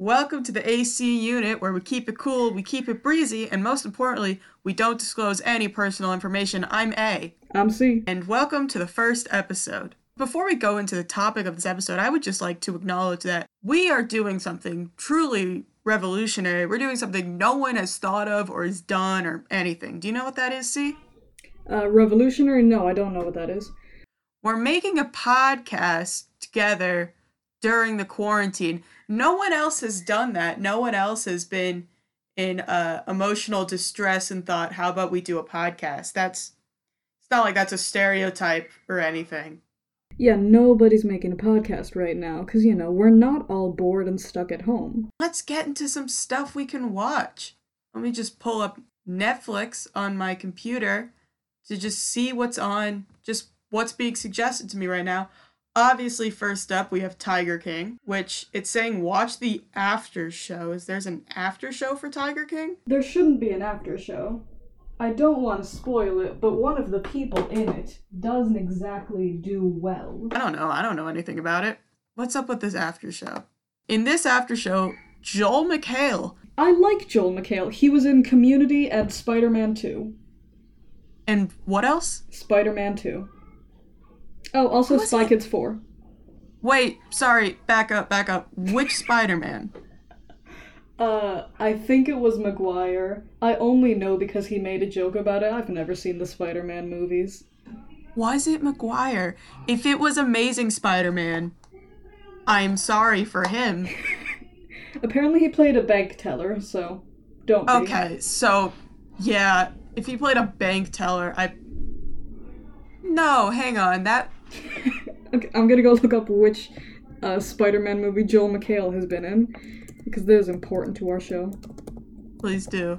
Welcome to the AC unit where we keep it cool, we keep it breezy, and most importantly, we don't disclose any personal information. I'm A. I'm C. And welcome to the first episode. Before we go into the topic of this episode, I would just like to acknowledge that we are doing something truly revolutionary. We're doing something no one has thought of or has done or anything. Do you know what that is, C? Uh, revolutionary? No, I don't know what that is. We're making a podcast together during the quarantine. No one else has done that. No one else has been in uh, emotional distress and thought, how about we do a podcast? That's, it's not like that's a stereotype or anything. Yeah, nobody's making a podcast right now because, you know, we're not all bored and stuck at home. Let's get into some stuff we can watch. Let me just pull up Netflix on my computer to just see what's on, just what's being suggested to me right now. Obviously, first up, we have Tiger King, which it's saying watch the after show. Is there's an after show for Tiger King? There shouldn't be an after show. I don't want to spoil it, but one of the people in it doesn't exactly do well. I don't know. I don't know anything about it. What's up with this after show? In this after show, Joel McHale. I like Joel McHale. He was in Community and Spider Man 2. And what else? Spider Man 2. Oh, also Spy Kids 4. Wait, sorry, back up, back up. Which Spider Man? Uh, I think it was Maguire. I only know because he made a joke about it. I've never seen the Spider Man movies. Was it Maguire? If it was Amazing Spider Man, I'm sorry for him. Apparently, he played a bank teller, so don't. Be. Okay, so yeah, if he played a bank teller, I. No, hang on. That. okay, I'm gonna go look up which uh, Spider Man movie Joel McHale has been in because this is important to our show. Please do.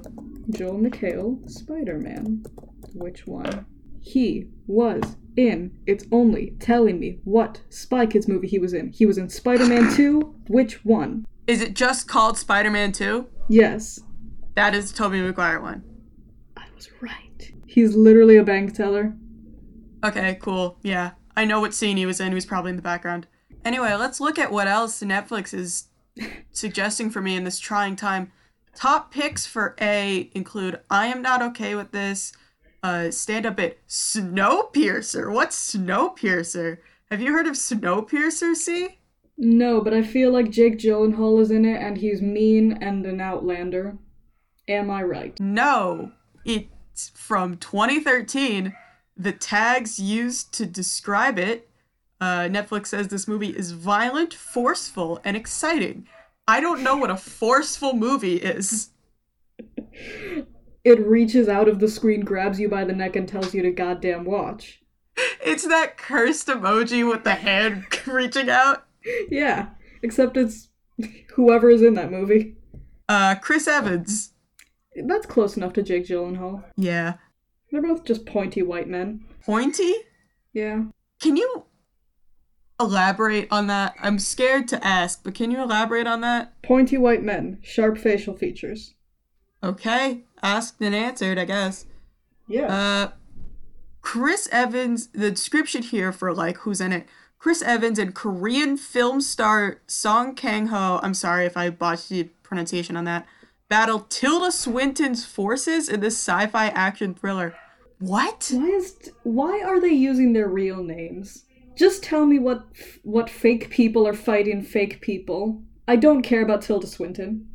Joel McHale, Spider Man. Which one? He was in. It's only telling me what Spy Kids movie he was in. He was in Spider Man 2. Which one? Is it just called Spider Man 2? Yes. That is Tobey Maguire one. I was right. He's literally a bank teller. Okay, cool. Yeah. I know what scene he was in. He was probably in the background. Anyway, let's look at what else Netflix is suggesting for me in this trying time. Top picks for A include I Am Not Okay with This, uh, stand up at Snowpiercer. What's Snowpiercer? Have you heard of Snowpiercer, C? No, but I feel like Jake Gyllenhaal is in it and he's mean and an outlander. Am I right? No. It's from 2013. The tags used to describe it uh, Netflix says this movie is violent, forceful, and exciting. I don't know what a forceful movie is. It reaches out of the screen, grabs you by the neck, and tells you to goddamn watch. It's that cursed emoji with the hand reaching out. Yeah, except it's whoever is in that movie. Uh, Chris Evans. That's close enough to Jake Gyllenhaal. Yeah. They're both just pointy white men. Pointy? Yeah. Can you elaborate on that? I'm scared to ask, but can you elaborate on that? Pointy white men, sharp facial features. Okay, asked and answered, I guess. Yeah. Uh, Chris Evans, the description here for like who's in it. Chris Evans and Korean film star Song Kang Ho. I'm sorry if I botched the pronunciation on that. Battle Tilda Swinton's forces in this sci-fi action thriller. What? Why is why are they using their real names? Just tell me what what fake people are fighting fake people. I don't care about Tilda Swinton.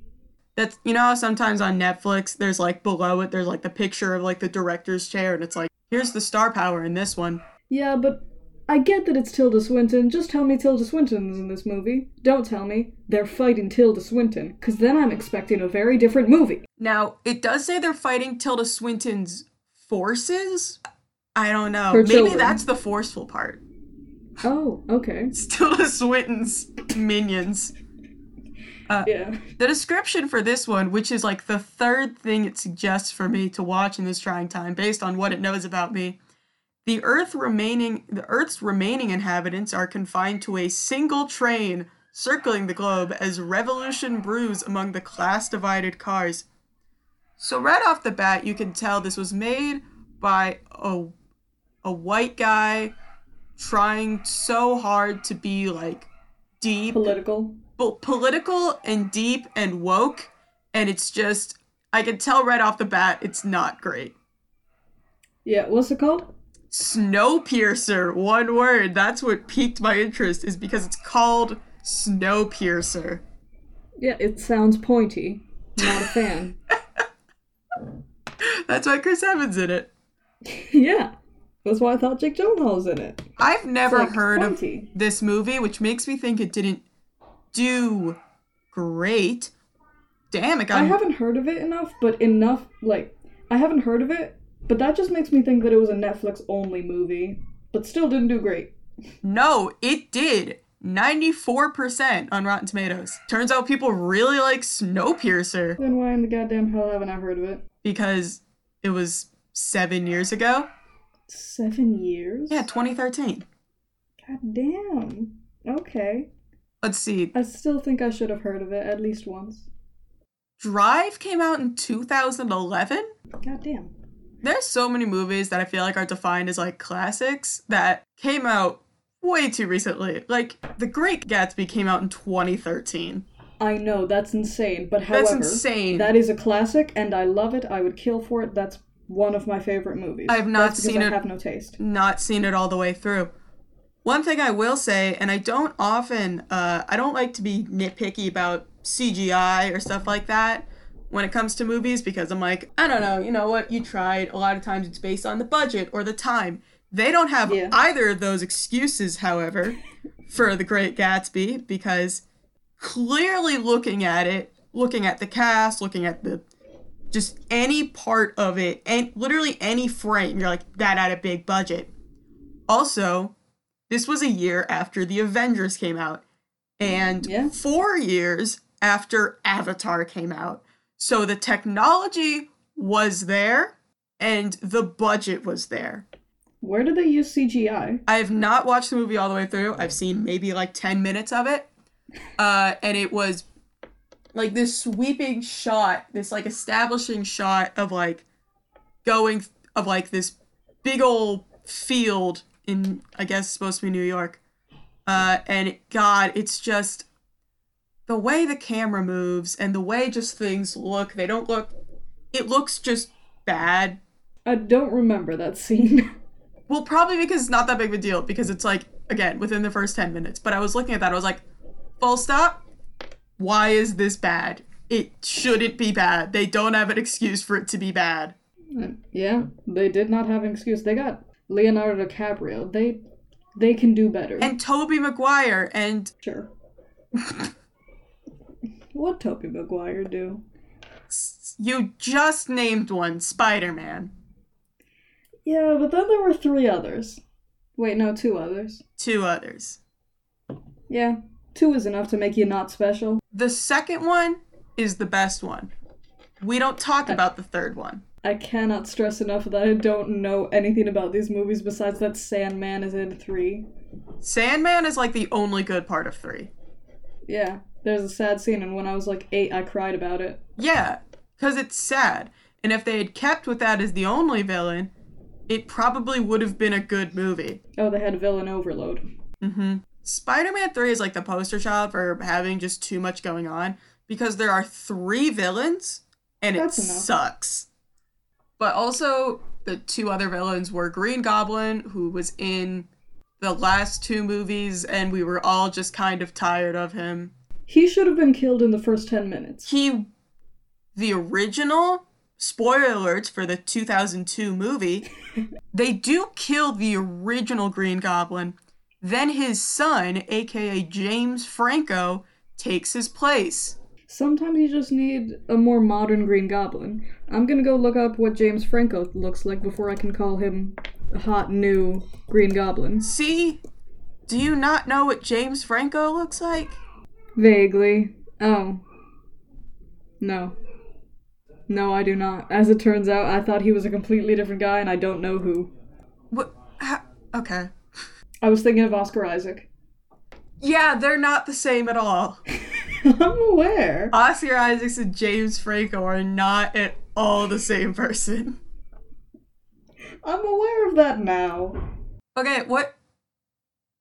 That's you know sometimes on Netflix there's like below it there's like the picture of like the director's chair and it's like here's the star power in this one. Yeah, but I get that it's Tilda Swinton. Just tell me Tilda Swinton's in this movie. Don't tell me they're fighting Tilda Swinton, because then I'm expecting a very different movie. Now, it does say they're fighting Tilda Swinton's forces. I don't know. Maybe children. that's the forceful part. Oh, okay. Tilda Swinton's minions. Uh, Yeah. The description for this one, which is like the third thing it suggests for me to watch in this trying time, based on what it knows about me, the Earth remaining the Earth's remaining inhabitants are confined to a single train circling the globe as revolution brews among the class divided cars. So right off the bat, you can tell this was made by a a white guy trying so hard to be like deep Political. both political and deep and woke, and it's just I can tell right off the bat it's not great. Yeah, what's it called? Snowpiercer, one word. That's what piqued my interest, is because it's called Snowpiercer. Yeah, it sounds pointy. Not a fan. That's why Chris Evans in it. yeah. That's why I thought Jake Gyllenhaal's in it. I've never like heard pointy. of this movie, which makes me think it didn't do great. Damn, it got I haven't heard of it enough, but enough like I haven't heard of it, but that just makes me think that it was a Netflix only movie, but still didn't do great. No, it did. 94% on Rotten Tomatoes. Turns out people really like Snowpiercer Then why in the goddamn hell haven't I heard of it? because it was seven years ago. Seven years? Yeah, 2013. God damn. Okay. Let's see. I still think I should have heard of it at least once. Drive came out in 2011. God damn. There's so many movies that I feel like are defined as like classics that came out way too recently. Like The Great Gatsby came out in 2013. I know, that's insane, but however, That's insane. that is a classic and I love it. I would kill for it. That's one of my favorite movies. I have not That's seen I it. have no taste. not seen it all the way through. One thing I will say, and I don't often, uh, I don't like to be nitpicky about CGI or stuff like that when it comes to movies because I'm like, I don't know, you know what, you tried. A lot of times it's based on the budget or the time. They don't have Yeah. either of those excuses, however, for The Great Gatsby because clearly looking at it, looking at the cast, looking at the just any part of it, and literally any frame, you're like, that had a big budget. Also, this was a year after the Avengers came out, and Yeah. four years after Avatar came out. So the technology was there, and the budget was there. Where did they use CGI? I have not watched the movie all the way through. I've seen maybe like 10 minutes of it. Uh, and it was like this sweeping shot, this like establishing shot of like going of like this big old field in I guess supposed to be New York. Uh, and God, it's just the way the camera moves and the way just things look. They don't look. It looks just bad. I don't remember that scene. Well, probably because it's not that big of a deal because it's like again within the first 10 minutes. But I was looking at that I was like, "Full stop. Why is this bad? It shouldn't be bad. They don't have an excuse for it to be bad." Mm, yeah, they did not have an excuse. They got Leonardo DiCaprio. They they can do better. And Tobey Maguire and sure. what Tobey Maguire do? you just named one, Spider-Man. Yeah, but then there were three others. Wait, no, two others. Two others. Yeah, two is enough to make you not special. The second one is the best one. We don't talk about the third one. I cannot stress enough that I don't know anything about these movies besides that Sandman is in three. Sandman is like the only good part of 3. Yeah, there's a sad scene, and when I was like eight, I cried about it. Yeah, because it's sad. And if they had kept with that as the only villain, it probably would have been a good movie. Oh, they had villain overload. Mm-hmm. Spider Man 3 is like the poster child for having just too much going on because there are three villains and it enough. sucks. But also, the two other villains were Green Goblin, who was in the last two movies, and we were all just kind of tired of him. He should have been killed in the first 10 minutes. he the original spoiler alerts for the 2002 movie they do kill the original green goblin then his son aka james franco takes his place Sometimes you just need a more modern Green Goblin. I'm gonna go look up what James Franco looks like before I can call him a hot new Green Goblin. see do you not know what james franco looks like Vaguely. Oh. No. No, I do not. As it turns out, I thought he was a completely different guy, and I don't know who. what ha- okay I was thinking of Oscar Isaac. yeah they're not the same at all I'm aware. oscar isaacs and james franco are not at all the same person I'm aware of that now. Okay, what?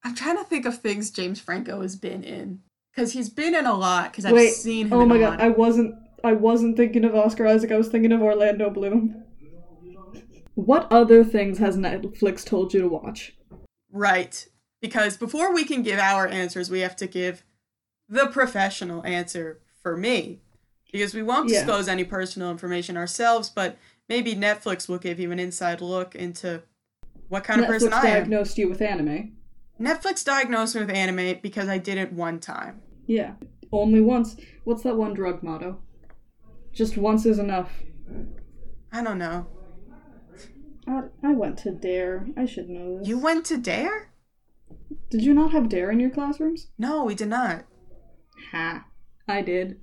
I'm trying to think of things James Franco has been in. because he's been in a lot. Because I've seen him. Oh my god. I wasn't I wasn't thinking of Oscar Isaac, I was thinking of Orlando Bloom. What other things has Netflix told you to watch? Right. Because before we can give our answers, we have to give the professional answer for me. Because we won't Yeah. disclose any personal information ourselves, but maybe Netflix will give you an inside look into what kind of person I am. diagnosed you with anime. Netflix diagnosed me with anime because I did it one time. Yeah. Only once. What's that one drug motto? Just once is enough. I don't know. I, I went to Dare. I should know this. You went to Dare? Did you not have Dare in your classrooms? No, we did not. Ha. I did.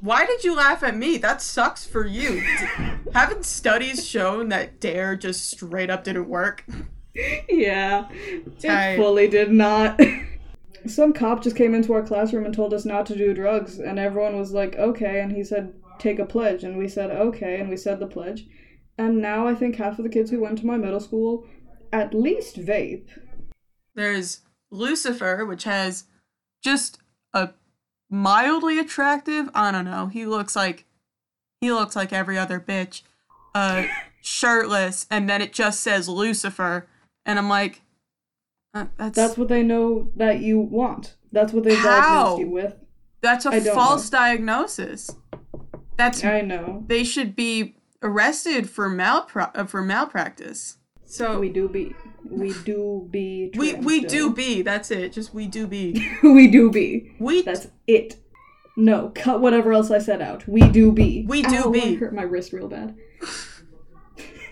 Why did you laugh at me? That sucks for you. Haven't studies shown that Dare just straight up didn't work? yeah. It fully did not. Some cop just came into our classroom and told us not to do drugs, and everyone was like, okay. And he said, take a pledge. And we said, okay. And we said the pledge. And now I think half of the kids who went to my middle school at least vape. There's Lucifer, which has just a mildly attractive. I don't know. He looks like he looks like every other bitch, uh, shirtless, and then it just says Lucifer, and I'm like, uh, that's That's what they know that you want. That's what they How? diagnosed you with. that's a false diagnosis. That's I know. they should be arrested for malpra- uh, for malpractice. So We do be. We do be. we we do be. That's it. Just we do be. we do be. We That's it. No, cut whatever else I said out. We do be. We do Ow, be. I hurt my wrist real bad.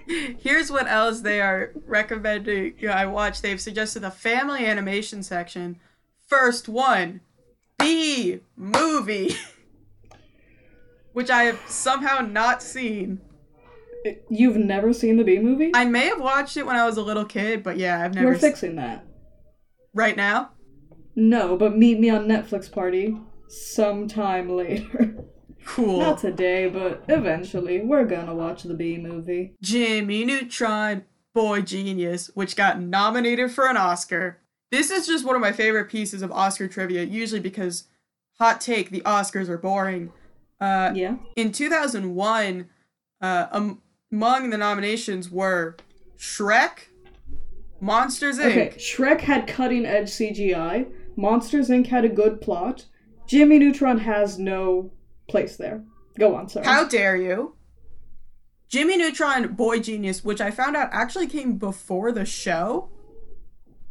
Here's what else they are recommending I watch. They've suggested the family animation section. First one, Bee movie, which I have somehow not seen. You've never seen the Bee movie? I may have watched it when I was a little kid, but yeah, I've never. We're fixing that. right now. No, but meet me on Netflix party sometime later. Cool. Not today, but eventually. We're gonna watch the Bee movie. Jimmy Neutron, Boy Genius, which got nominated for an Oscar. This is just one of my favorite pieces of Oscar trivia, usually because, hot take, the Oscars are boring. Uh, Yeah. in 2001, uh, um, among the nominations were Shrek, Monsters Inc., Okay, Shrek had cutting edge CGI. Monsters Inc. had a good plot. Jimmy Neutron has no place there. Go on, sir. How Dare You, Jimmy Neutron, Boy Genius, which I found out actually came before the show.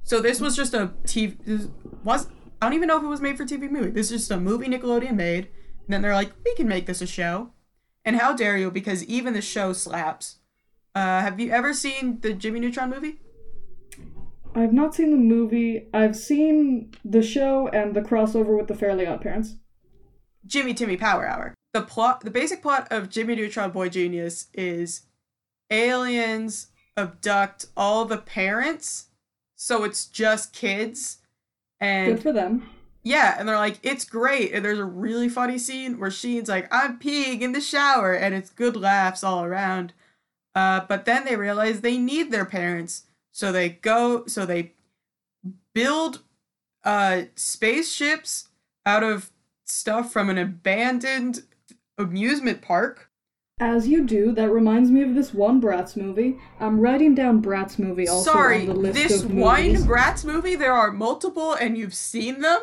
So this was just a TV. This was I don't even know if it was made for TV movie. This is just a movie Nickelodeon made, and then they're like, we can make this a show. And how dare you? Because even the show slaps. Uh, have you ever seen the Jimmy Neutron movie? I've not seen the movie. I've seen the show and the crossover with the Fairly Odd Parents. Jimmy Timmy Power Hour. The plot, the basic plot of Jimmy Neutron Boy Genius is aliens abduct all the parents, so it's just kids. And Good for them. yeah, and they're like, it's great. And there's a really funny scene where Sheen's like, I'm peeing in the shower, and it's good laughs all around. Uh, but then they realize they need their parents, so they go, so they build uh spaceships out of stuff from an abandoned amusement park. As you do, that reminds me of this one Bratz movie. I'm writing down Bratz movie also Sorry, on the list this of one movies. Bratz movie, there are multiple, and you've seen them.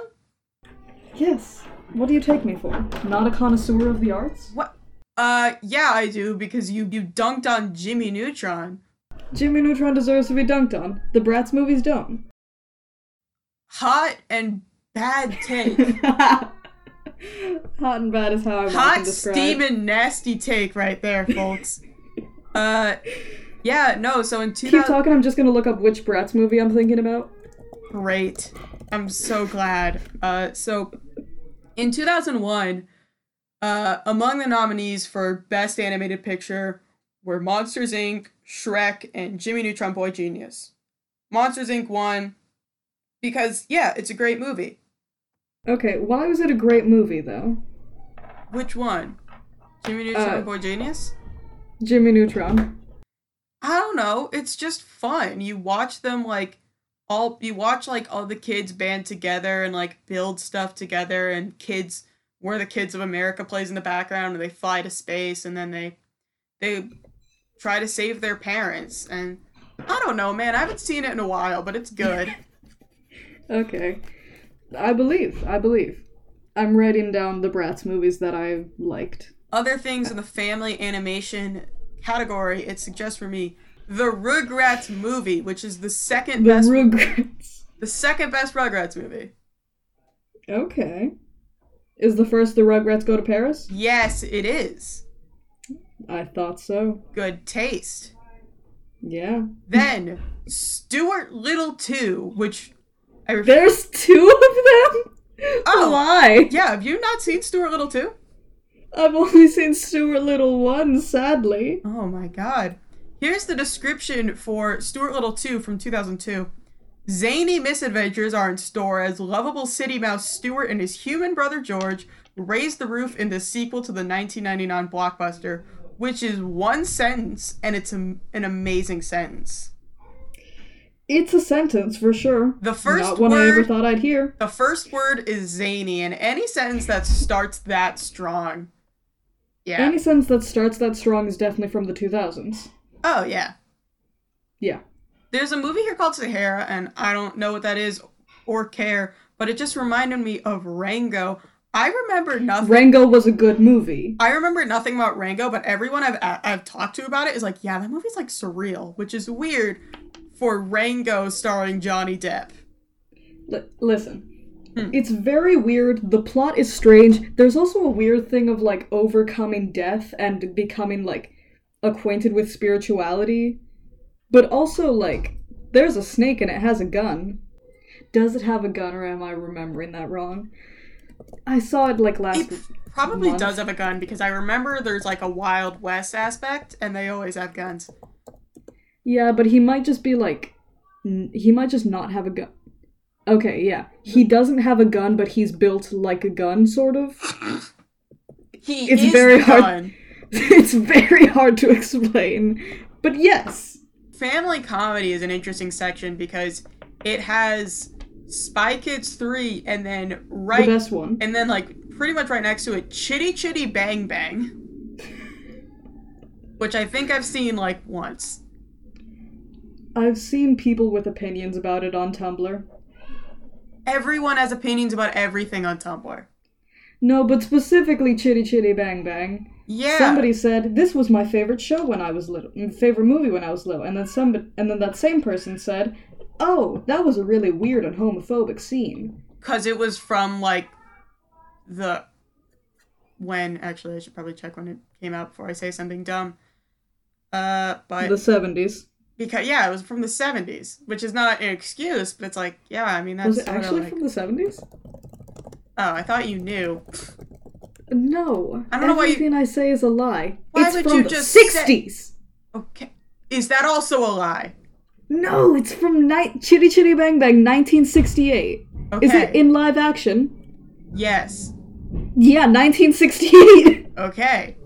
yes. What do you take me for? Not a connoisseur of the arts? What? Uh, yeah, I do because you you dunked on Jimmy Neutron. Jimmy Neutron deserves to be dunked on. The Bratz movies don't. Hot and bad take. Hot and bad is how I'm Hot, steaming, nasty take right there, folks. uh, yeah, no. So in Keep 2000, talking. I'm just gonna look up which Bratz movie I'm thinking about. great. I'm so glad. Uh, so in 2001, uh, among the nominees for Best Animated Picture were Monsters Inc., Shrek, and Jimmy Neutron Boy Genius. Monsters Inc. won because yeah, it's a great movie. Okay, why was it a great movie though? Which one? Jimmy Neutron Uh, Boy Genius? Jimmy Neutron. I don't know. It's just fun. You watch them like all you watch like all the kids band together and like build stuff together and kids where the kids of America plays in the background and they fly to space and then they they try to save their parents and I don't know, man. I haven't seen it in a while, but it's good. Okay. I believe. I believe. I'm writing down the Bratz movies that I liked. Other things in the family animation category, it suggests for me the Rugrats movie, which is the second The best Rugrats. the second best Rugrats movie. Okay. Is the first the Rugrats go to Paris? Yes, it is. I thought so. Good taste. Yeah. Then Stuart Little 2, which I There's two of them? Oh. Why? Yeah, have you not seen Stuart Little 2? I've only seen Stuart Little one, sadly. Oh my god. Here's the description for Stuart Little 2 from 2002. Zany misadventures are in store as lovable city mouse Stuart and his human brother George raise the roof in the sequel to the 1999 blockbuster, which is one sentence, and it's a, an amazing sentence. It's a sentence for sure. The first Not one I ever word- thought I'd hear. The first word is zany, and any sentence that starts that strong. Yeah. Any sentence that starts that strong is definitely from the 2000s. oh, yeah. Yeah. There's a movie here called Sahara, and I don't know what that is or care, but it just reminded me of Rango. I remember nothing. Rango was a good movie. I remember nothing about Rango, but everyone I've I've talked to about it is like, yeah, that movie's like surreal, which is weird for Rango starring Johnny Depp. Li- listen. Hmm. It's very weird. The plot is strange. There's also a weird thing of like overcoming death and becoming like acquainted with spirituality. But also like there's a snake and it has a gun. Does it have a gun or am I remembering that wrong? I saw it like last It probably month. does have a gun because I remember there's like a Wild West aspect, and they always have guns. Yeah, but he might just be like he might just not have a gun. Okay, yeah. He doesn't have a gun, but he's built like a gun sort of. He It's is very hard- gun. it's very hard to explain. But yes. Family comedy is an interesting section because it has Spy Kids 3 and then right The best one. and then like pretty much right next to it Chitty Chitty Bang Bang. Which I think I've seen like once. I've seen people with opinions about it on Tumblr. Everyone has opinions about everything on Tumblr. No, but specifically Chitty Chitty Bang Bang. Yeah. Somebody said this was my favorite show when I was little, mm, favorite movie when I was little, and then somebody, and then that same person said, "Oh, that was a really weird and homophobic scene." Cause it was from like the when actually I should probably check when it came out before I say something dumb. Uh but The seventies. Because yeah, it was from the seventies, which is not an excuse, but it's like, yeah, I mean that's Was it actually like, from the seventies? Oh, I thought you knew. No. I don't know why you- Everything I say is a lie. Why it's would from you the just say- sixties. Okay. Is that also a lie? No, it's from ni- Chitty Chitty Bang Bang, 1968. Okay. Is it in live action? yes. Yeah, 1968. Okay.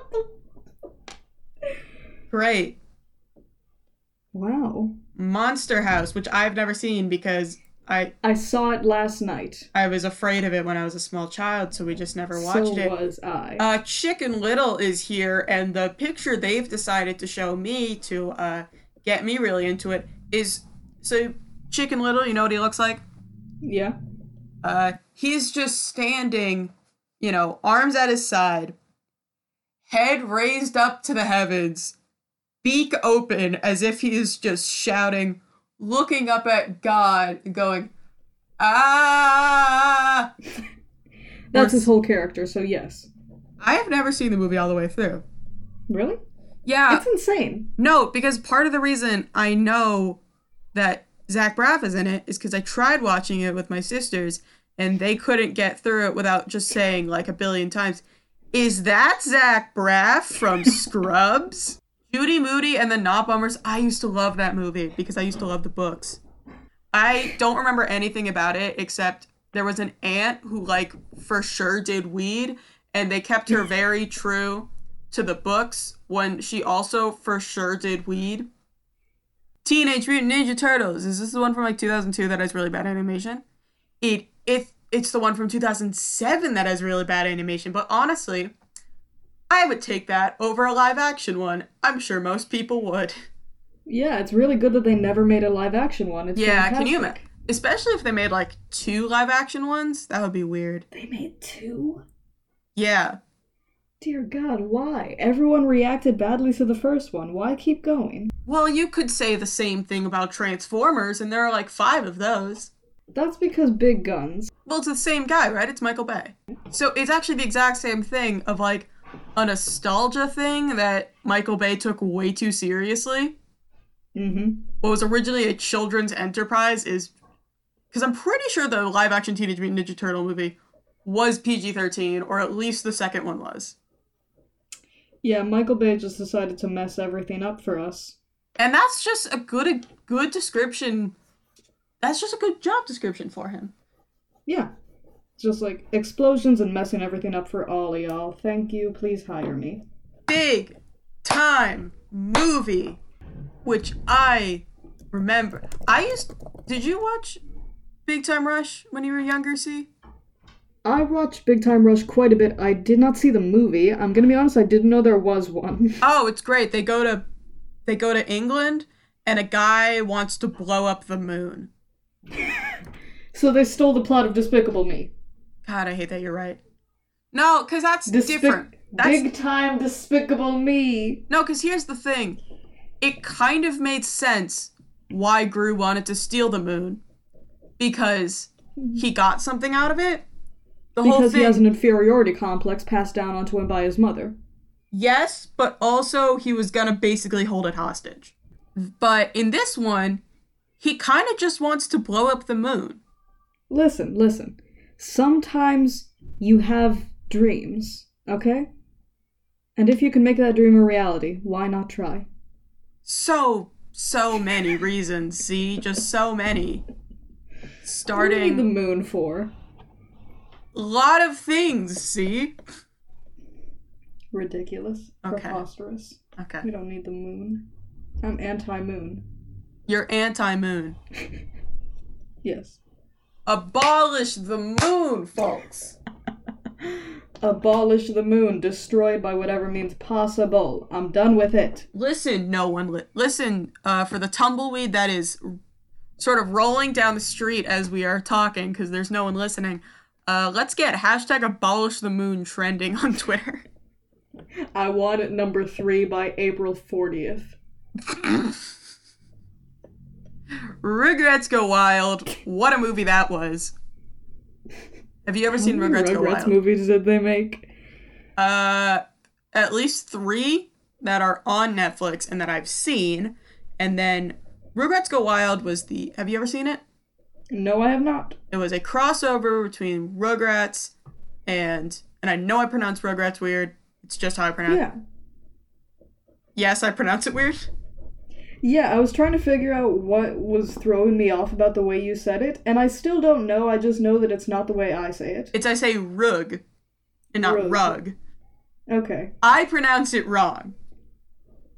Great. Wow. Monster House, which I've never seen because I I saw it last night. I was afraid of it when I was a small child, so we just never watched so it. was I. Uh, Chicken Little is here, and the picture they've decided to show me to uh, get me really into it is so Chicken Little. You know what he looks like? yeah. Uh, he's just standing, you know, arms at his side, head raised up to the heavens, beak open as if he is just shouting, looking up at God, and going, ah. That's his whole character, so yes. I have never seen the movie all the way through. Really? Yeah, It's insane. no, because part of the reason I know that Zach Braff is in it is because I tried watching it with my sisters and they couldn't get through it without just saying like a billion times, "Is that Zach Braff from Scrubs?" Judy Moody and the Not Bummers. I used to love that movie because I used to love the books. I don't remember anything about it except there was an aunt who like for sure did weed and they kept her very true to the books when she also for sure did weed. Teenage Mutant Ninja Turtles. Is this the one from like 2002 that has really bad animation? It it it's the one from 2007 that has really bad animation. But honestly, I would take that over a live action one. I'm sure most people would. Yeah, it's really good that they never made a live action one. It's Yeah, fantastic. can you imagine? Especially if they made like two live action ones, that would be weird. They made two? Yeah. Dear God, why? Everyone reacted badly to the first one. Why keep going? Well, you could say the same thing about Transformers, and there are like five of those. That's because big guns. Well, it's the same guy, right? It's Michael Bay. So it's actually the exact same thing of like a nostalgia thing that Michael Bay took way too seriously. Mm-hmm. What was originally a children's enterprise is because I'm pretty sure the live action Teenage Mutant Ninja Turtle movie was PG 13, or at least the second one was. Yeah, Michael Bay just decided to mess everything up for us. And that's just a good a good description. That's just a good job description for him. Yeah. Just like explosions and messing everything up for all of y'all. Thank you. Please hire me. big time movie which i remember i used did you watch big time rush when you were younger see I watched Big Time Rush quite a bit. I did not see the movie. I'm gonna be honest, I didn't know there was one. oh it's great they go to they go to england and a guy wants to blow up the moon so they stole the plot of Despicable Me. God i hate that you're right no because that's Despic- different that's Big time Despicable Me. no because here's the thing it kind of made sense why gru wanted to steal the moon because he mm-hmm. got something out of it the whole Because thing he has an inferiority complex passed down onto him by his mother. Yes, but also he was gonna basically hold it hostage. But in this one, he kind of just wants to blow up the moon. Listen, listen. Sometimes you have dreams, okay? And if you can make that dream a reality, why not try? So, so many reasons, see? Just so many. What do you need the moon for? a lot of things, see? Ridiculous. Okay. Preposterous. Okay. We don't need the moon. I'm anti-moon. You're anti moon. Yes. Abolish the moon, folks! Abolish the moon, destroyed by whatever means possible. I'm done with it. Listen, no one li- listen uh, for the tumbleweed that is sort of rolling down the street as we are talking because there's no one listening. Uh, let's get hashtag abolish the moon trending on Twitter. I want it number three by April 40th. Rugrats Go Wild. What a movie that was. Have you ever seen Rugrats Go Wild? movies did they make? Uh, at least three that are on Netflix and that I've seen, and then Rugrats Go Wild was the. Have you ever seen it? No, I have not. It was a crossover between Rugrats and and I know I pronounce Rugrats weird. It's just how I pronounce. It. Yeah. Yes, I pronounce it weird. Yeah, I was trying to figure out what was throwing me off about the way you said it, and I still don't know. I just know that it's not the way I say it. It's I say rug, and not Rug. rug. Okay. I pronounce it wrong,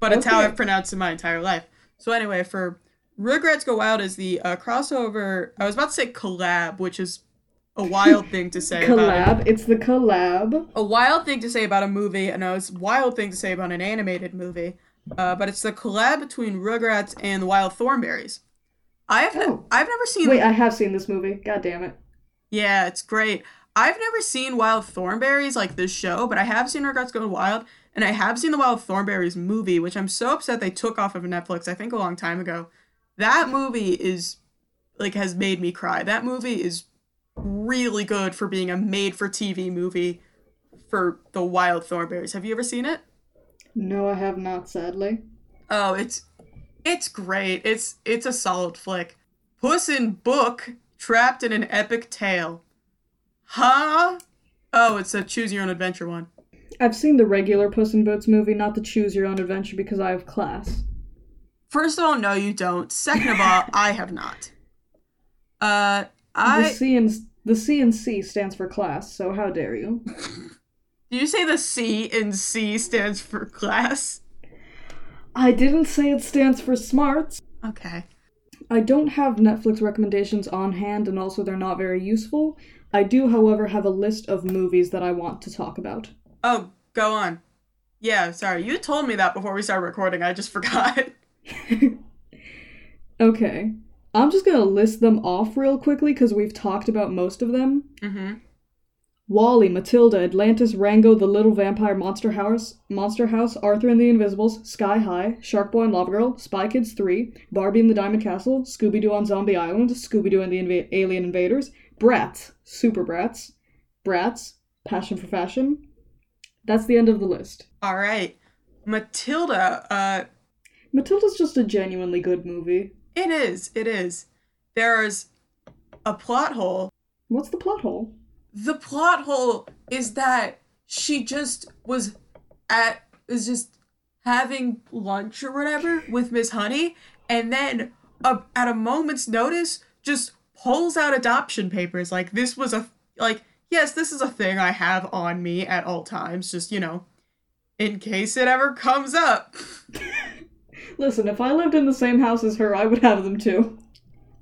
but it's how I've pronounced it my entire life. So anyway, for Rugrats Go Wild is the uh, crossover. I was about to say collab, which is a wild thing to say Collab. It's the collab. a wild thing to say about a movie, and a wild thing to say about an animated movie. Uh, but it's the collab between Rugrats and the Wild Thornberrys. I have Oh. I've never seen. Wait, I have seen this movie. God damn it. Yeah, it's great. I've never seen Wild Thornberrys like this show, but I have seen Rugrats Go Wild, and I have seen the Wild Thornberrys movie, which I'm so upset they took off of Netflix. I think a long time ago. That movie is like has made me cry. That movie is really good for being a made-for-TV movie for the Wild Thornberrys. Have you ever seen it? No, I have not, sadly. Oh, it's it's great. It's it's a solid flick. Puss in Book trapped in an epic tale. Huh? Oh, it's a choose your own adventure one. I've seen the regular Puss in Boots movie, not the Choose Your Own Adventure, because I have class. First of all, no, you don't. Second of all, I have not. Uh, the I C and the C and C stands for class, so how dare you? do you say the C in C stands for class? I didn't say it stands for smarts. Okay. I don't have Netflix recommendations on hand, and also they're not very useful. I do, however, have a list of movies that I want to talk about. Oh, go on. Yeah, sorry. You told me that before we started recording. I just forgot. Okay. I'm just gonna list them off real quickly because we've talked about most of them. mm-hmm. WALL-E, Matilda, Atlantis, Rango, The Little Vampire Monster House, Monster House, Arthur and the Invisibles, Sky High, Shark Boy and Lava Girl, Spy Kids 3, Barbie and the Diamond Castle, Scooby Doo on Zombie Island, Scooby Doo and the Inva- Alien Invaders, Bratz, Super Brats, Bratz, Passion for Fashion. That's the end of the list. All right. Matilda, uh, Matilda's just a genuinely good movie. it is. It is. There's a plot hole. What's the plot hole? The plot hole is that she just was at, is just having lunch or whatever with Miss Honey, and then uh, at a moment's notice, just pulls out adoption papers. Like, this was a, like, yes, this is a thing I have on me at all times, just, you know, in case it ever comes up. Listen, if I lived in the same house as her, I would have them too.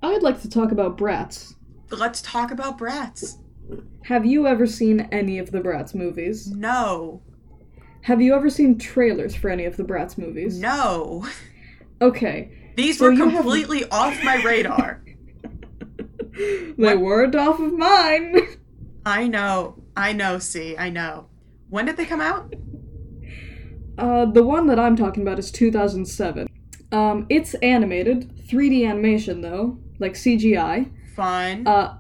I'd like to talk about Bratz. Let's talk about Bratz. Have you ever seen any of the Bratz movies? No. Have you ever seen trailers for any of the Bratz movies? No. Okay. These So were you have- completely off my radar. They weren't off of mine. I know. I know, see, I know. When did they come out? Uh, the one that I'm talking about is 2007. Um, it's animated, 3D animation though, like CGI. Fine. Uh,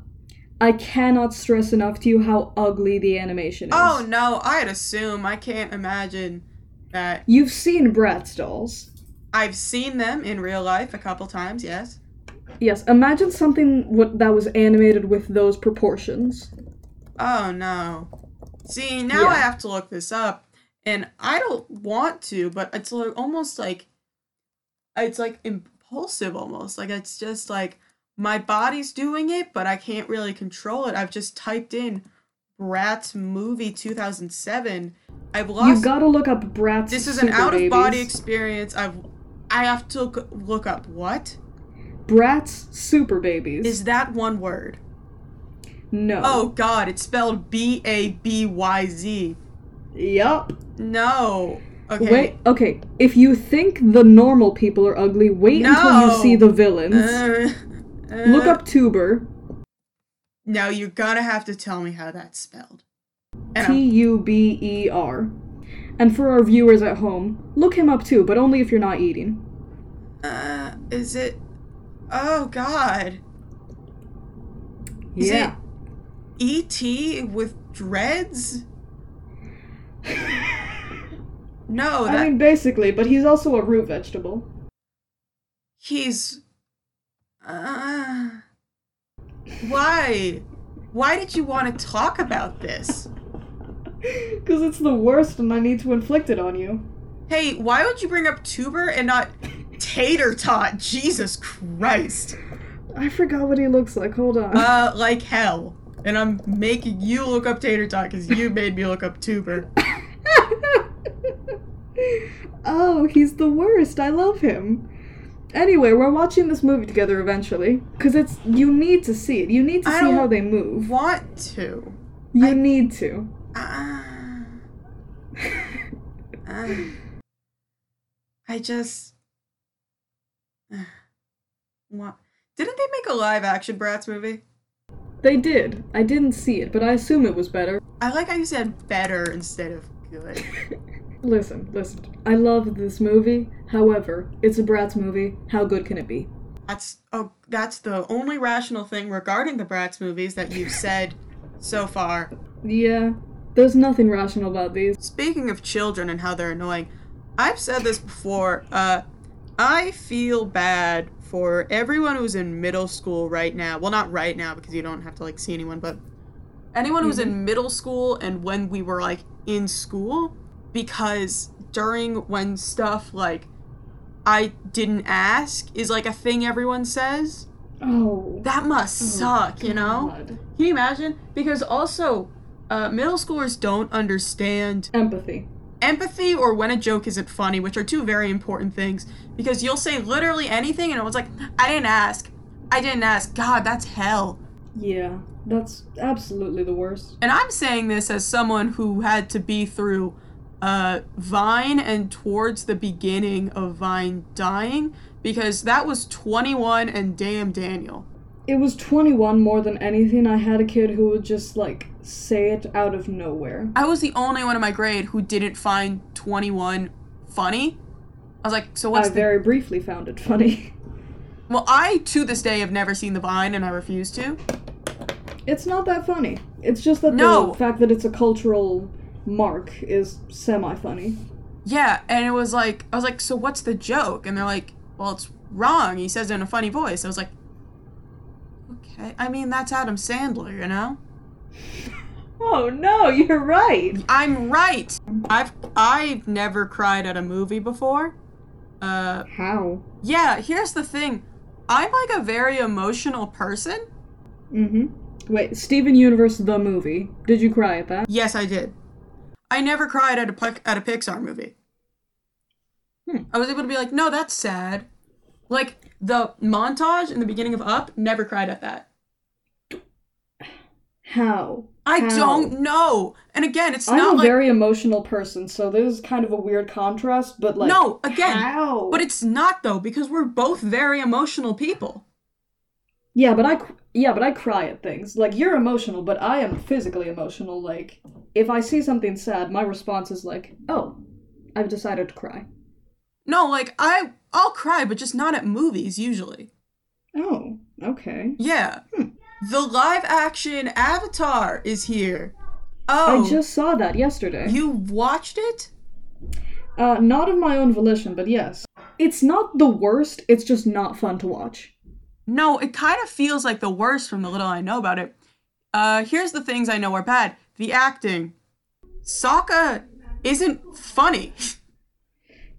I cannot stress enough to you how ugly the animation is. oh no, I'd assume. I can't imagine that. You've seen Bratz dolls. I've seen them in real life a couple times, yes. Yes, imagine something what that was animated with those proportions. Oh no. See, now Yeah. I have to look this up. And I don't want to, but it's like almost like it's like impulsive almost. Like it's just like my body's doing it, but I can't really control it. I've just typed in Bratz movie 2007. I've lost You've got to look up Bratz. This is an out of body experience. I've I have to look, up what? Bratz Super Babyz. Is that one word? no. Oh god, it's spelled B A B Y Z. Yup. No. Okay. Wait. Okay. If you think the normal people are ugly, wait until you see the villains. Uh, uh, Look up Tuber. Now you're gonna have to tell me how that's spelled. T U B E R. And for our viewers at home, look him up too, but only if you're not eating. uh, is it? Oh God. Is yeah. it E.T. with dreads? No, that I mean, basically, but he's also a root vegetable. he's. Uh, why? Why did you want to talk about this? Because it's the worst and I need to inflict it on you. Hey, why would you bring up tuber and not tater tot? Jesus Christ. I forgot what he looks like. Hold on. Uh, like hell. And I'm making you look up tater tot because you made me look up tuber. oh, he's the worst. I love him. Anyway, we're watching this movie together eventually. Because it's. You need to see it. You need to I see how they move. Want to. You I- need to. Uh, uh, I just. Uh, what? Didn't they make a live action Bratz movie? They did. I didn't see it, but I assume it was better. I like how you said better instead of good. Listen, listen. I love this movie. However, it's a Bratz movie. How good can it be? That's oh, that's the only rational thing regarding the Bratz movies that you've said so far. Yeah, there's nothing rational about these. Speaking of children and how they're annoying, I've said this before. Uh, I feel bad for everyone who's in middle school right now. Well, not right now because you don't have to like see anyone, but anyone who's in middle school and when we were like in school, because during when stuff like I didn't ask is like a thing everyone says. Oh. That must suck, you know? God. Can you imagine? Because also, uh, middle schoolers don't understand Empathy. empathy or when a joke isn't funny, which are two very important things. Because you'll say literally anything, and it was like, I didn't ask. I didn't ask. God, that's hell. Yeah, that's absolutely the worst. And I'm saying this as someone who had to be through uh, Vine and towards the beginning of Vine dying, because that was 21 and damn Daniel. It was 21 more than anything. I had a kid who would just like say it out of nowhere. I was the only one in my grade who didn't find 21 funny. I was like, so what's I the very briefly found it funny. Well, I to this day have never seen the Vine, and I refuse to. It's not that funny. It's just that No. the fact that it's a cultural mark is semi funny. Yeah, and it was like I was like, so what's the joke? And they're like, well, it's wrong. He says it in a funny voice. I was like, okay. I mean, that's Adam Sandler, you know. Oh no, you're right. I'm right. I've I've never cried at a movie before. Uh, How? yeah. Here's the thing. I'm like a very emotional person. Mm-hmm. Wait, Steven Universe the movie. Did you cry at that? Yes, I did. I never cried at a at a Pixar movie. Hmm. I was able to be like, no, that's sad. Like the montage in the beginning of Up, never cried at that. How? I How? don't know. And again, it's not. I'm not a like very emotional person, so this is kind of a weird contrast, but like no, again, how? but it's not though because we're both very emotional people. Yeah, but I yeah, but I cry at things. Like you're emotional, but I am physically emotional. Like if I see something sad, my response is like, "Oh, I've decided to cry." No, like I I'll cry, but just not at movies usually. Oh, okay. Yeah. The live action Avatar is here. Oh, I just saw that yesterday. you watched it? Uh, not of my own volition, but yes. It's not the worst. It's just not fun to watch. No, it kind of feels like the worst from the little I know about it. Uh, here's the things I know are bad. The acting. Sokka isn't funny.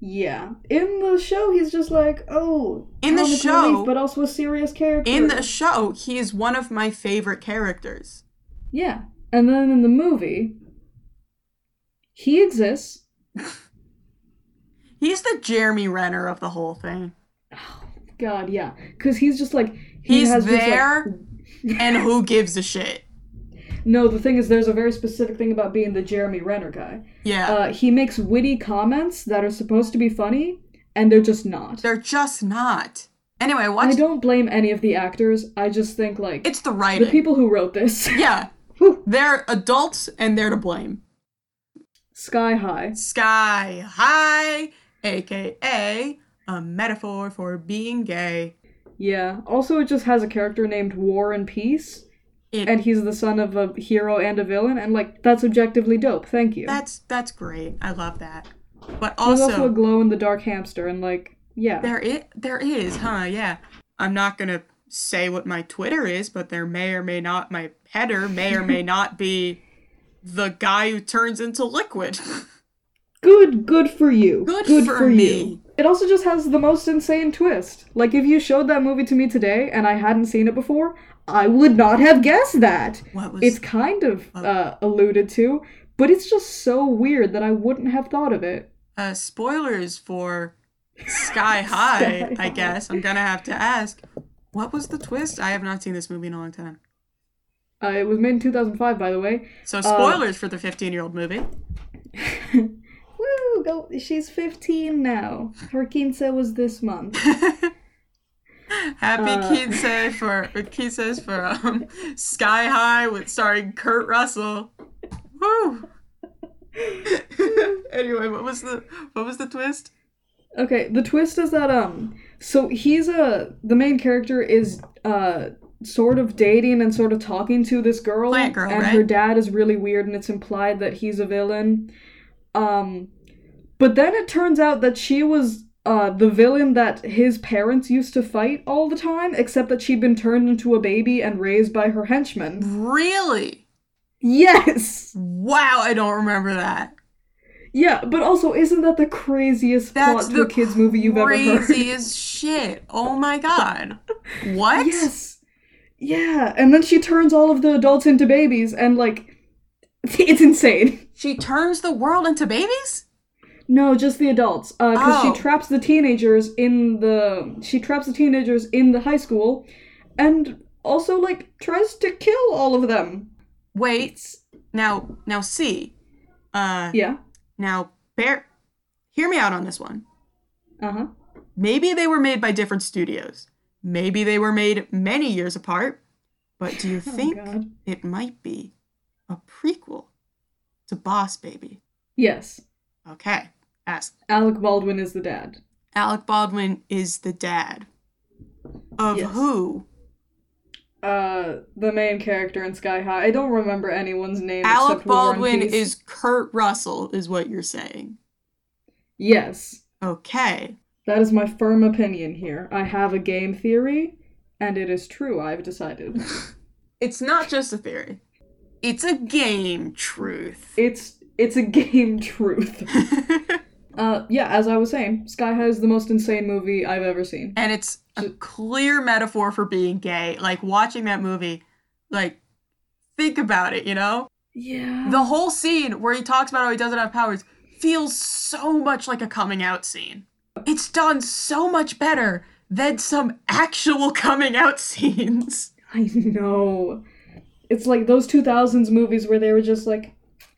Yeah. In the show, he's just like, oh, In the show- relief, but also a serious character. In the show, he is one of my favorite characters. yeah, and then in the movie, he exists. He's the Jeremy Renner of the whole thing. God, yeah, because he's just like he He's has this, like- there, and who gives a shit? no, the thing is, there's a very specific thing about being the Jeremy Renner guy. Yeah. Uh, he makes witty comments that are supposed to be funny, and they're just not. They're just not. Anyway, I don't blame any of the actors. I just think like It's the writer. the people who wrote this. yeah. They're adults and they're to blame. Sky high. Sky High, aka a metaphor for being gay. Yeah. Also, it just has a character named Warren Peace, It, and he's the son of a hero and a villain, and like that's objectively dope. Thank you. that's that's great. I love that. But There's also a glow in the dark hamster, and like yeah. there it there is, huh? Yeah. I'm not gonna say what my Twitter is, but there may or may not my header may or may not be the guy who turns into liquid. Good, good for you. Good for me. you. It also just has the most insane twist. Like if you showed that movie to me today and I hadn't seen it before, I would not have guessed that. What was It's kind of uh, alluded to, but it's just so weird that I wouldn't have thought of it. uh spoilers for Sky High, Sky I guess. I'm gonna have to ask. What was the twist? I have not seen this movie in a long time. Uh, it was made in 2005, by the way. So spoilers for the 15 year old movie. Go. She's 15 now. Her quince was this month. Happy Uh, Quince for Quinces for um, Sky High with starring Kurt Russell. Woo! anyway, what was the what was the twist? Okay, the twist is that um so he's a the main character is uh sort of dating and sort of talking to this girl girl, and right? her dad is really weird and it's implied that he's a villain. Um but then it turns out that she was uh the villain that his parents used to fight all the time except that she'd been turned into a baby and raised by her henchmen. Really? Yes. Wow, I don't remember that. Yeah, but also isn't that the craziest That's plot to a kids movie you've ever heard? craziest shit. Oh my god. What? Yes. Yeah, and then she turns all of the adults into babies, and like, it's insane. She turns the world into babies? No, just the adults. Because Oh. she traps the teenagers in the. She traps the teenagers in the high school, and also like tries to kill all of them. Wait. Now, now, see. Uh, Yeah. now, bear. Hear me out on this one. Uh huh. Maybe they were made by different studios. Maybe they were made many years apart. But do you think Oh, it might be a prequel to Boss Baby? Yes. Okay. Ask. Alec Baldwin is the dad. Alec Baldwin is the dad. Of Yes. who? Uh, the main character in Sky High. I don't remember anyone's name. Alec except Baldwin is Kurt Russell, is what you're saying. Yes. Okay. That is my firm opinion here. I have a game theory, and it is true, I've decided. It's not just a theory. It's a game truth. it's it's a game truth. Uh yeah, as I was saying, Sky High is the most insane movie I've ever seen. and it's a clear metaphor for being gay. Like watching that movie, like think about it, you know? Yeah. The whole scene where he talks about how he doesn't have powers feels so much like a coming out scene. It's done so much better than some actual coming out scenes. I know. It's like those 2000s movies where they were just like,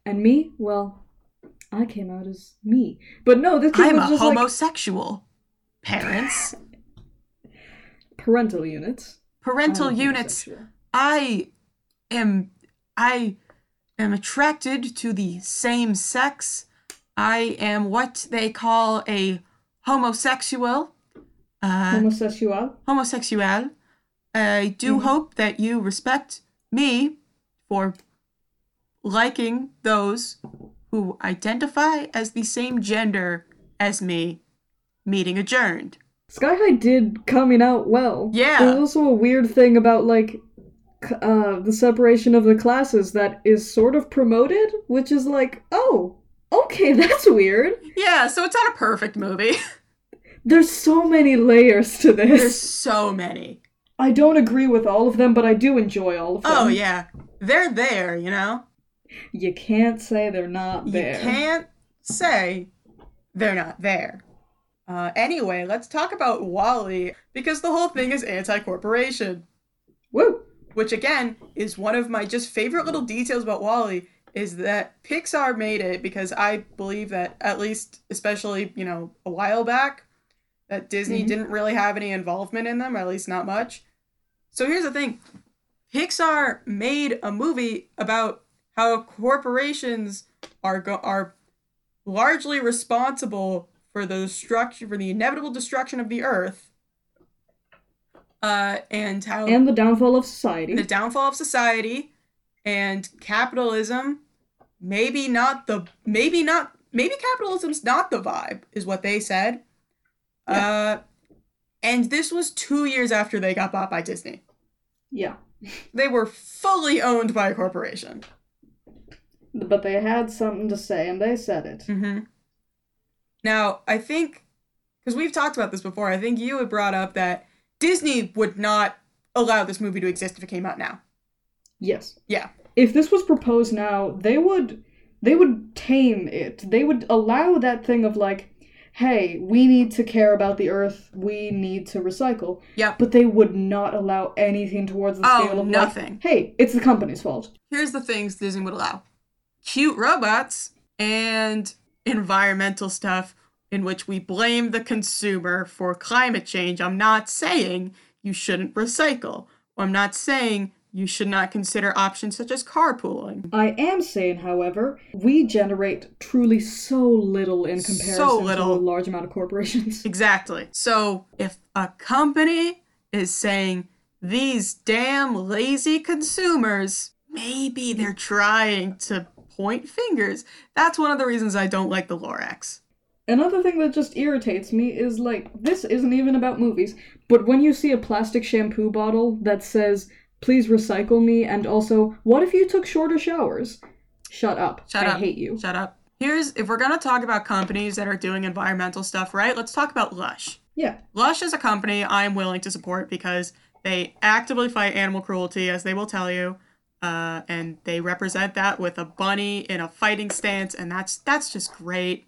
and me? Well, I came out as me. But no, this kid I'm was a just like homosexual. Parents, parental units. parental units. I am I am attracted to the same sex. I am what they call a homosexual. Uh, Homosexual. homosexual. I do Mhm. hope that you respect me for liking those who identify as the same gender as me. Meeting adjourned. Sky High did coming out well. Yeah. There's also a weird thing about like uh the separation of the classes that is sort of promoted, which is like, oh, okay, that's weird. Yeah, so it's not a perfect movie. There's so many layers to this. There's so many. I don't agree with all of them, but I do enjoy all of them. Oh yeah, they're there. You know, You can't say they're not there. you can't say they're not there. Uh, anyway, let's talk about WALL-E because the whole thing is anti-corporation, Woo! which again is one of my just favorite little details about WALL-E is that Pixar made it because I believe that at least, especially you know a while back, that Disney Mhm. didn't really have any involvement in them, or at least not much. So here's the thing Pixar made a movie about how corporations are go- are largely responsible for the destruction for the inevitable destruction of the earth uh, and how And the downfall of society. the downfall of society and capitalism maybe not the maybe not maybe capitalism's not the vibe is what they said uh and this was two years after they got bought by disney yeah. they were fully owned by a corporation But they had something to say, and they said it. mm-hmm. now i think because we've talked about this before i think you had brought up that disney would not allow this movie to exist if it came out now Yes. yeah if this was proposed now, they would they would tame it. They would allow that thing of like, hey, we need to care about the earth, we need to recycle. Yeah. But they would not allow anything towards the Oh, scale of nothing. like, hey, it's the company's fault. here's the things Disney would allow cute robots and environmental stuff in which we blame the consumer for climate change. I'm not saying you shouldn't recycle. I'm not saying you should not consider options such as carpooling. I am saying, however, we generate truly so little in comparison So little. to a large amount of corporations. Exactly. So if a company is saying these damn lazy consumers, maybe they're trying to point fingers. That's one of the reasons I don't like the Lorax. Another thing that just irritates me is like, this isn't even about movies, but when you see a plastic shampoo bottle that says, please recycle me, and also, what if you took shorter showers? Shut up. Shut I up. hate you. Shut up. Here's if we're gonna talk about companies that are doing environmental stuff, right? Let's talk about Lush. Yeah. Lush is a company I'm willing to support because they actively fight animal cruelty, as they will tell you, uh, and they represent that with a bunny in a fighting stance, and that's that's just great.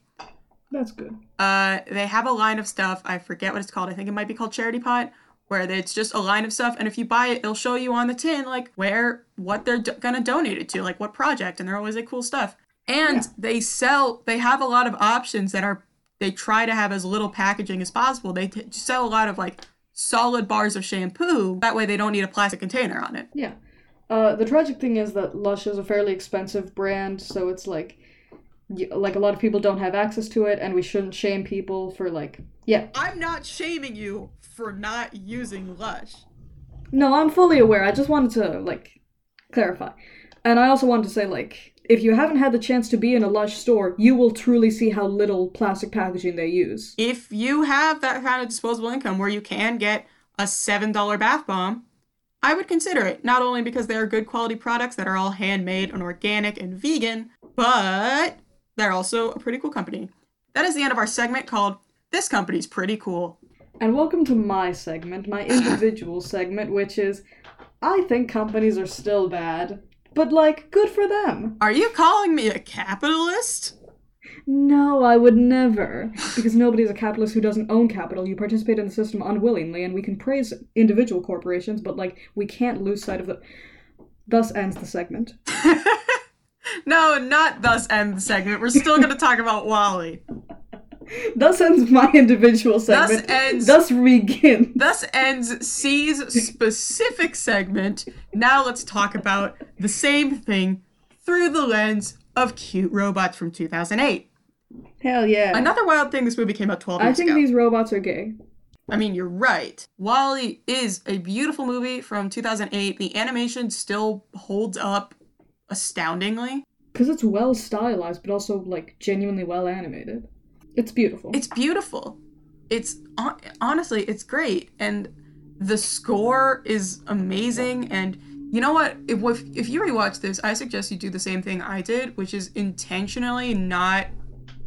That's good. Uh, they have a line of stuff. I forget what it's called. I think it might be called Charity Pot, where it's just a line of stuff, and if you buy it, it'll show you on the tin like where what they're do- gonna donate it to, like what project, and they're always like cool stuff. And Yeah. they sell. They have a lot of options that are. They try to have as little packaging as possible. They t- sell a lot of like solid bars of shampoo. That way, they don't need a plastic container on it. Yeah. Uh, the tragic thing is that Lush is a fairly expensive brand, so it's like, like a lot of people don't have access to it, and we shouldn't shame people for like, yeah. I'm not shaming you for not using Lush. No, I'm fully aware. I just wanted to like clarify, and I also wanted to say like, if you haven't had the chance to be in a Lush store, you will truly see how little plastic packaging they use. if you have that kind of disposable income where you can get a $7 bath bomb, I would consider it. Not only because they are good quality products that are all handmade and organic and vegan, but they're also a pretty cool company. That is the end of our segment called This Company's Pretty Cool. And welcome to my segment, my individual segment, which is, I think companies are still bad, but like, good for them. Are you calling me a capitalist? No, I would never. Because nobody's a capitalist who doesn't own capital. You participate in the system unwillingly, and we can praise individual corporations, but like, we can't lose sight of the. Thus ends the segment. no, not thus end the segment. We're still going to talk about WALL-E. Thus ends my individual segment. Thus ends Thus begins. Thus ends C's specific segment. Now let's talk about the same thing through the lens of cute robots from 2008. Hell yeah. Another wild thing this movie came out 12 I years think ago. these robots are gay. I mean, you're right. WALL-E is a beautiful movie from 2008. The animation still holds up astoundingly. Because it's well stylized, but also, like, genuinely well animated. It's beautiful. It's beautiful. It's honestly, it's great, and the score is amazing. And you know what? If if, if you rewatch this, I suggest you do the same thing I did, which is intentionally not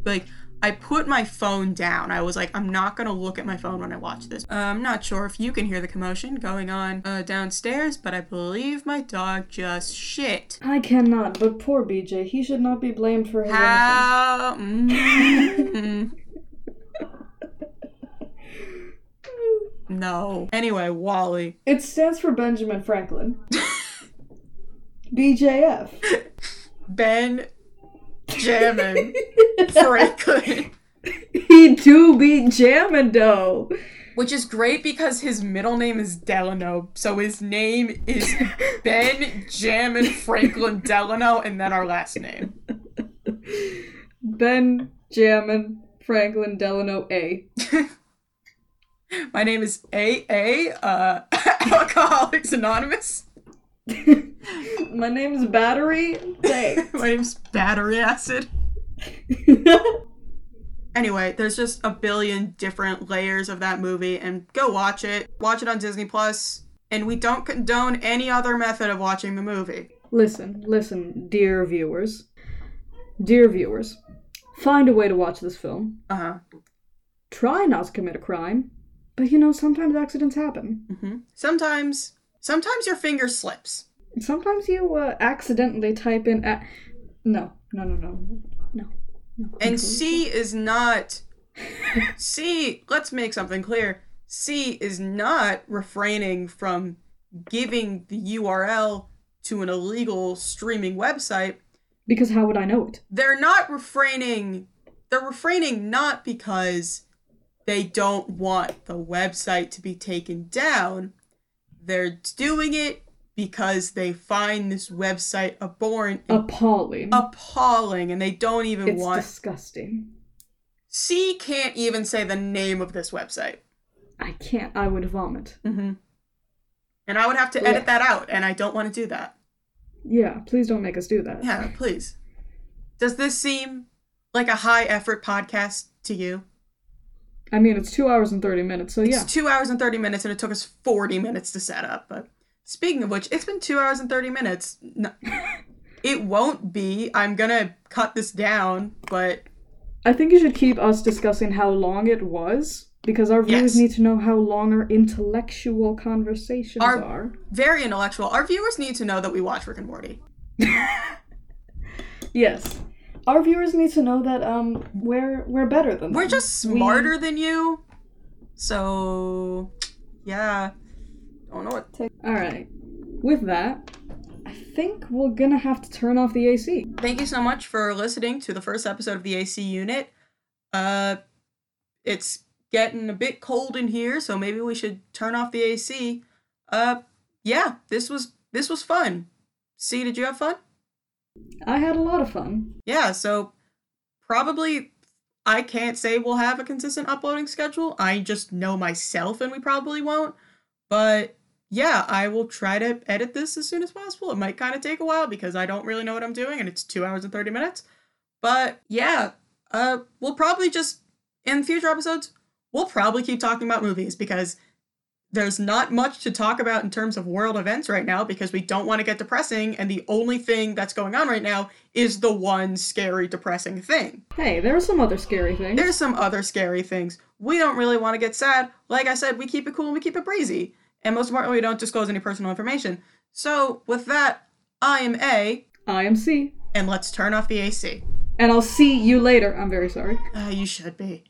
like I put my phone down. I was like, I'm not gonna look at my phone when I watch this. Uh, I'm not sure if you can hear the commotion going on uh, downstairs, but I believe my dog just shit. I cannot, but poor BJ, he should not be blamed for his. How? Mm. no. Anyway, WALL-E. It stands for Benjamin Franklin. BJF. Ben Jammin Franklin. he do be jammin' though. Which is great because his middle name is Delano. So his name is Ben Jammin Franklin Delano and then our last name. Ben Jammin Franklin Delano A. My name is AA, uh, Alcoholics Anonymous. My name is Battery. Thanks. My name's Battery Acid. Anyway, there's just a billion different layers of that movie, and go watch it. Watch it on Disney And we don't condone any other method of watching the movie. listen, listen, dear viewers. Dear viewers, find a way to watch this film. Uh huh. Try not to commit a crime, but you know, sometimes accidents happen. hmm Sometimes, sometimes your finger slips. Sometimes you uh, accidentally type in. A- no, no, no, no, no, no. And C is not. C, let's make something clear. C is not refraining from giving the URL to an illegal streaming website. Because how would I know it? They're not refraining. They're refraining not because they don't want the website to be taken down. They're doing it because they find this website abhorrent and Appalling. appalling and they don't even it's want disgusting. C can't even say the name of this website. I can't. I would vomit. Mm-hmm. And I would have to Yeah. edit that out, and I don't want to do that. Yeah, please don't make us do that. Yeah, please. Does this seem like a high effort podcast to you? I mean, it's two hours and 30 minutes, so yeah. It's two hours and 30 minutes, and it took us 40 minutes to set up. But speaking of which, it's been two hours and 30 minutes. No, it won't be. I'm gonna cut this down, but I think you should keep us discussing how long it was, because our viewers Yes. need to know how long our intellectual conversations Our- are. very intellectual. Our viewers need to know that we watch Rick and Morty. Yes. Our viewers need to know that um we're we're better than We're just We- smarter than you. So, yeah. Don't know what. All right. With that, I think we're gonna have to turn off the AC. Thank you so much for listening to the first episode of the AC unit. Uh, it's getting a bit cold in here, so maybe we should turn off the AC. Uh, yeah, this was this was fun. See, did you have fun? I had a lot of fun. Yeah, so probably I can't say we'll have a consistent uploading schedule. I just know myself and we probably won't. But yeah, I will try to edit this as soon as possible. It might kind of take a while because I don't really know what I'm doing and it's 2 hours and 30 minutes. But yeah, uh we'll probably just in future episodes, we'll probably keep talking about movies because there's not much to talk about in terms of world events right now because we don't want to get depressing and the only thing that's going on right now is the one scary depressing thing. Hey, there are some other scary things. There's some other scary things. We don't really want to get sad. Like I said, we keep it cool and we keep it breezy. And most importantly, we don't disclose any personal information. So, with that, I am A, I am C, and let's turn off the AC. and I'll see you later. I'm very sorry. Uh, you should be.